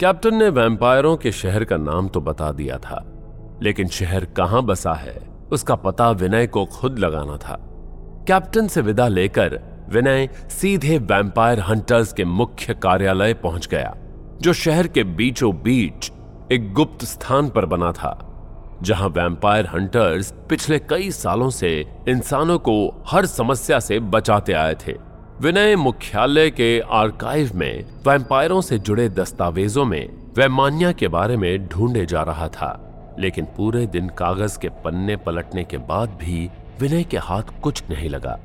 Captain ने वैम्पायरों के शहर का नाम तो बता दिया था, लेकिन शहर कहाँ बसा है, उसका पता विनय को खुद लगाना था। कैप्टन से विदा लेकर विनय सीधे वैम्पायर हंटर्स के मुख्य कार्यालय पहुँच गया, जो शहर के बीचों बीच एक गुप्त स्थान पर बना था, जहाँ वैम्पायर हंटर्स पिछले कई सालों से इंसानों को हर समस्या से बचाते आए थे। विनय मुख्यालय के आर्काइव में वैम्पायरों से जुड़े दस्तावेजों में वैमान्या के बारे में ढूंढे जा रहा था, लेकिन पूरे दिन कागज़ के पन्ने पलटने के बाद भी विनय के हाथ कुछ नहीं लगा।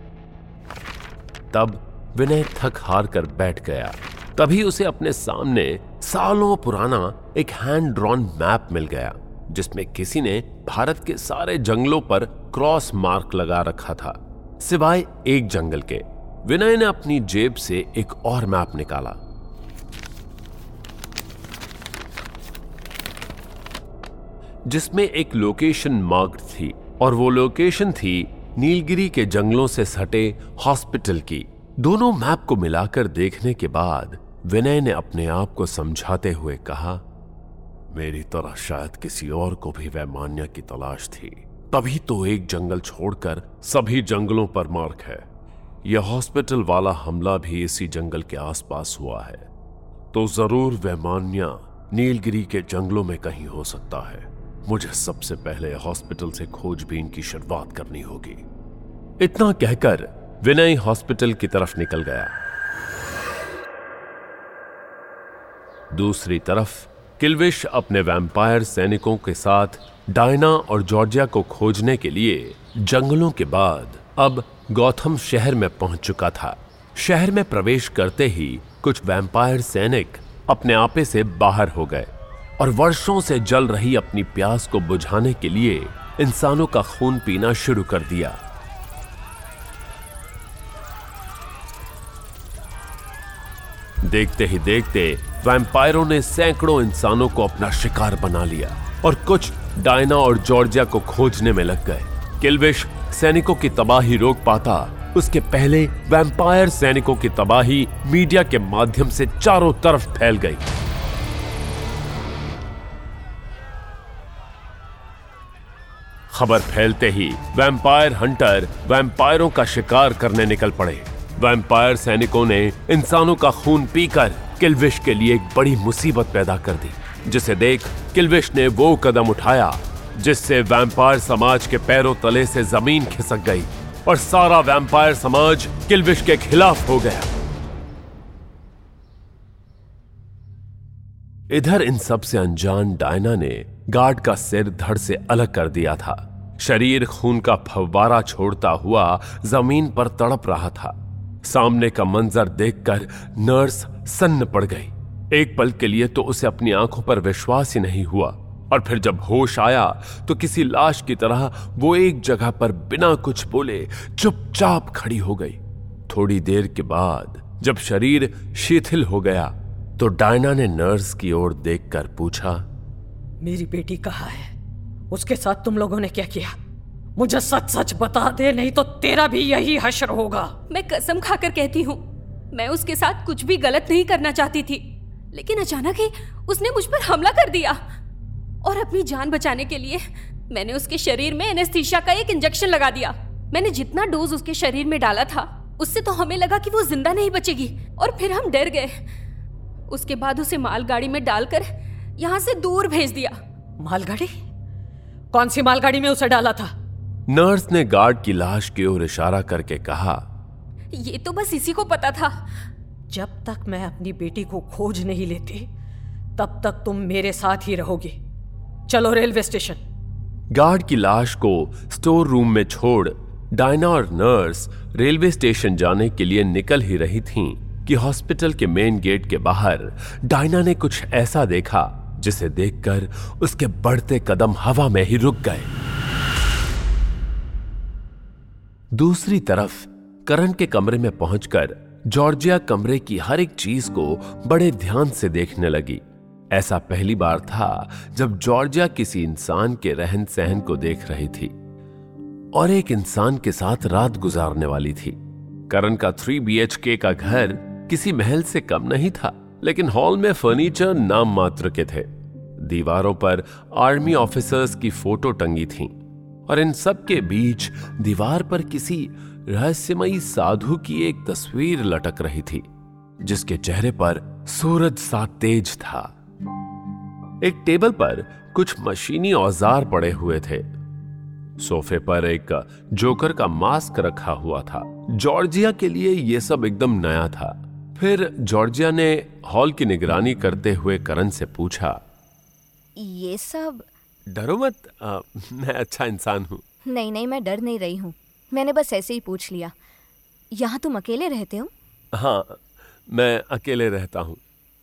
तब विनय थक हार कर बैठ गया। तभी उसे अपने सामने सालों पुराना एक हैंड ड्रॉन मैप मिल गया, जिसमें किसी ने भारत के सारे जंगलों पर क्रॉस मार्क लगा रखा था, सिवाय एक जंगल के। विनय ने अपनी जेब से एक और मैप निकाला। जिसमें एक लोकेशन मार्क्ड थी और वो लोकेशन थी नीलगिरी के जंगलों से सटे हॉस्पिटल की। दोनों मैप को मिलाकर देखने के बाद विनय ने अपने आप को समझाते हुए कहा, मेरी तरह शायद किसी और को भी वैमान्य की तलाश थी। तभी तो एक जंगल छोड़कर सभी जंगलों पर मार्क है। यह हॉस्पिटल वाला हमला भी इसी जंगल के आसपास हुआ है। तो ज़रूर वैमान्या नीलगिरी के जंगलों में कहीं हो सकता है। मुझे सबसे पहले हॉस्पिटल से खोजबीन की शुरुआत करनी होगी। इतना कहकर विनय हॉस्पिटल की तरफ़ निकल गया। दूसरी तरफ़ किल्विश अपने वैम्पायर सैनिकों के साथ डायना और जॉर्जिया को खोजने के लिए जंगलों के बाद अब गौथम शहर में पहुँच चुका था। शहर में प्रवेश करते ही कुछ वैम्पायर सैनिक अपने आपे से बाहर हो गए और वर्षों से जल रही अपनी प्यास को बुझाने के लिए इंसानों का खून पीना शुरू कर दिया। देखते ही देखते वैम्पायरों ने सैकड़ों इंसानों को अपना शिकार बना लिया और कुछ डायना और जॉर्जिया को खोजने में लग गए। किल्विश सैनिकों की तबाही रोक पाता। उसके पहले वैम्पायर सैनिकों की तबाही मीडिया के माध्यम से चारों तरफ़ फैल गई। खबर फैलते ही वैम्पायर हंटर वैम्पायरों का शिकार करने निकल पड़े। वैम्पायर सैनिकों ने इंसानों का खून पीकर किलविश के लिए एक बड़ी मुसीबत पैदा कर दी, जिसे देख किलविश ने वो कदम उठाया जिससे वैम्पायर समाज के पैरों तले से ज़मीन खिसक गई और सारा वैम्पायर समाज किलविश के खिलाफ हो गया। इधर इन सबसे अनजान डायना ने गार्ड का सिर धड़ से अलग कर दिया था। शरीर खून का फव्वारा छोड़ता हुआ ज़मीन पर तड़प रहा था। सामने का मंजर देखकर नर्स सन्न पड़ गई। एक पल के लिए तो उसे अपनी आँखों पर विश्वास ही नहीं हुआ। और फिर जब होश आया तो किसी लाश की तरह वो एक जगह पर बिना कुछ बोले चुपचाप खड़ी हो गई। थोड़ी देर के बाद जब शरीर शिथिल हो गया तो डायना ने नर्स की ओर देखकर पूछा मेरी बेटी कहाँ है? उसके साथ तुम लोगों ने क्या किया? मुझे सच सच बता दे नहीं तो तेरा भी यही हशर होगा. मैं कसम खाकर कहती हूँ मैं उसके साथ कुछ भी गलत नहीं करना चाहती थी लेकिन अचानक ही उसने मुझ पर हमला कर दिया। और अपनी जान बचाने के लिए मैंने उसके शरीर में एनेस्थीसिया का एक इंजेक्शन लगा दिया। मैंने जितना डोज उसके शरीर में डाला था उससे तो हमें लगा कि वो ज़िंदा नहीं बचेगी। और फिर हम डर गए। उसके बाद उसे मालगाड़ी में डालकर यहाँ से दूर भेज दिया। मालगाड़ी? कौन सी मालगाड़ी में उसे डाला था? नर्स ने गार्ड की लाश की ओर इशारा करके कहा ये तो बस इसी को पता था। जब तक मैं अपनी बेटी को खोज नहीं लेती तब तक तुम मेरे साथ ही रहोगे। चलो रेलवे स्टेशन। गार्ड की लाश को स्टोर रूम में छोड़ डायना और नर्स रेलवे स्टेशन जाने के लिए निकल ही रही थीं कि हॉस्पिटल के मेन गेट के बाहर डायना ने कुछ ऐसा देखा जिसे देखकर उसके बढ़ते कदम हवा में ही रुक गए। दूसरी तरफ़ करण के कमरे में पहुंचकर जॉर्जिया कमरे की हर एक चीज़ को बड़े ध्यान से देखने लगी। ऐसा पहली बार था जब जॉर्जिया किसी इंसान के रहन सहन को देख रही थी और एक इंसान के साथ रात गुजारने वाली थी। करण का थ्री बी के घर किसी महल से कम नहीं था, लेकिन हॉल में फर्नीचर नाम मात्र के थे। दीवारों पर आर्मी ऑफिसर्स की फ़ोटो टंगी थी और इन सब के बीच दीवार पर किसी रहस्यमयी साधु की एक तस्वीर लटक रही थी, जिसके चेहरे पर सूरज सा तेज था। एक टेबल पर कुछ मशीनी औज़ार पड़े हुए थे। सोफे पर एक जोकर का मास्क रखा हुआ था। जॉर्जिया के लिए यह सब एकदम नया था। फिर जॉर्जिया ने हॉल की निगरानी करते हुए करण से पूछा ये सब? डरो मत आ, मैं अच्छा इंसान हूँ। नहीं नहीं मैं डर नहीं रही हूँ। मैंने बस ऐसे ही पूछ लिया। यहाँ तुम अकेले रहते हो? हाँ मैं अकेले रहता हूँ।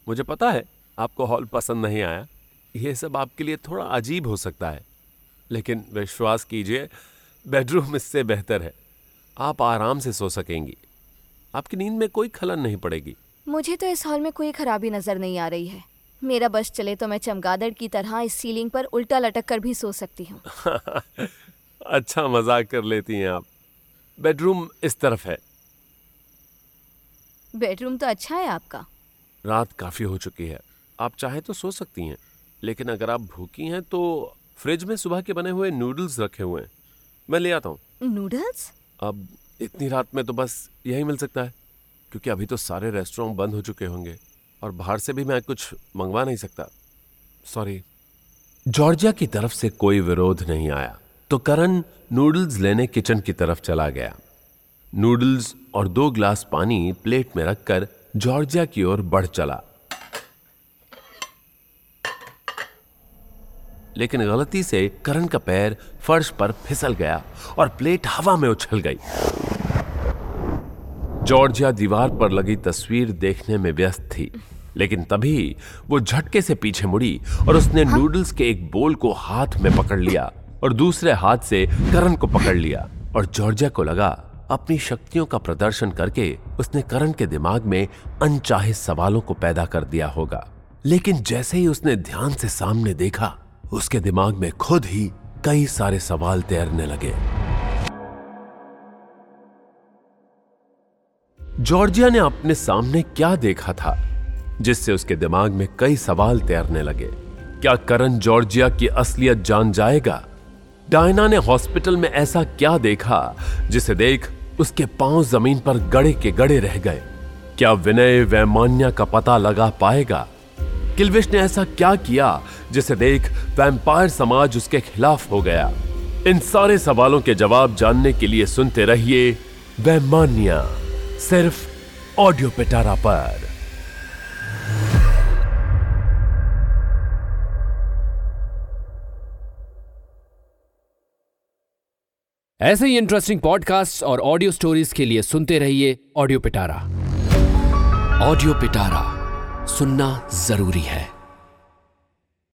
मुझे पता है आपको हॉल पसंद नहीं आया। ये सब आपके लिए थोड़ा अजीब हो सकता है। लेकिन विश्वास कीजिए बेडरूम इससे बेहतर है। आप आराम से सो सकेंगी। आपकी नींद में कोई खलन नहीं पड़ेगी। मुझे तो इस हॉल में कोई खराबी नज़र नहीं आ रही है। मेरा बस चले तो मैं चमगादड़ की तरह इस सीलिंग पर उल्टा लटक कर भी सो सकती हूँ। अच्छा मज़ाक कर लेती हैं आप। बेडरूम इस तरफ़ है। बेडरूम तो अच्छा है आपका। रात काफ़ी हो चुकी है। आप चाहे तो सो सकती हैं। लेकिन अगर आप भूखी हैं तो फ्रिज में सुबह के बने हुए नूडल्स रखे हुए हैं। मैं ले आता हूँ। नूडल्स? अब इतनी रात में तो बस यही मिल सकता है क्योंकि अभी तो सारे रेस्टोरेंट बंद हो चुके होंगे और बाहर से भी मैं कुछ मंगवा नहीं सकता। सॉरी। जॉर्जिया की तरफ़ से कोई विरोध नहीं आया तो करण नूडल्स लेने किचन की तरफ़ चला गया। नूडल्स और दो ग्लास पानी प्लेट में रखकर जॉर्जिया की ओर बढ़ चला। लेकिन गलती से करण का पैर फर्श पर फिसल गया और प्लेट हवा में उछल गई जॉर्जिया दीवार पर लगी तस्वीर देखने में व्यस्त थी लेकिन तभी वो झटके से पीछे मुड़ी और उसने हाँ? नूडल्स के एक बोल को हाथ में पकड़ लिया और दूसरे हाथ से करण को पकड़ लिया और जॉर्जिया को लगा अपनी शक्तियों का प्रदर्शन करके उसने करण के दिमाग में अनचाहे सवालों को पैदा कर दिया होगा लेकिन जैसे ही उसने ध्यान से सामने देखा उसके दिमाग में खुद ही कई सारे सवाल तैरने लगे। जॉर्जिया ने अपने सामने क्या देखा था, जिससे उसके दिमाग में कई सवाल तैरने लगे। क्या करण जॉर्जिया की असलियत जान जाएगा? डायना ने हॉस्पिटल में ऐसा क्या देखा, जिसे देख उसके पाँव ज़मीन पर गड़े के गड़े रह गए? क्या विनय वैमान्या का पता लगा पाएगा? किलविश ने ऐसा क्या किया जिसे देख वैम्पायर समाज उसके खिलाफ हो गया? इन सारे सवालों के जवाब जानने के लिए सुनते रहिए वैमान्या, सिर्फ़ ऑडियो पिटारा पर। ऐसे ही इंटरेस्टिंग पॉडकास्ट और ऑडियो स्टोरीज के लिए सुनते रहिए ऑडियो पिटारा। ऑडियो पिटारा। सुनना ज़रूरी है।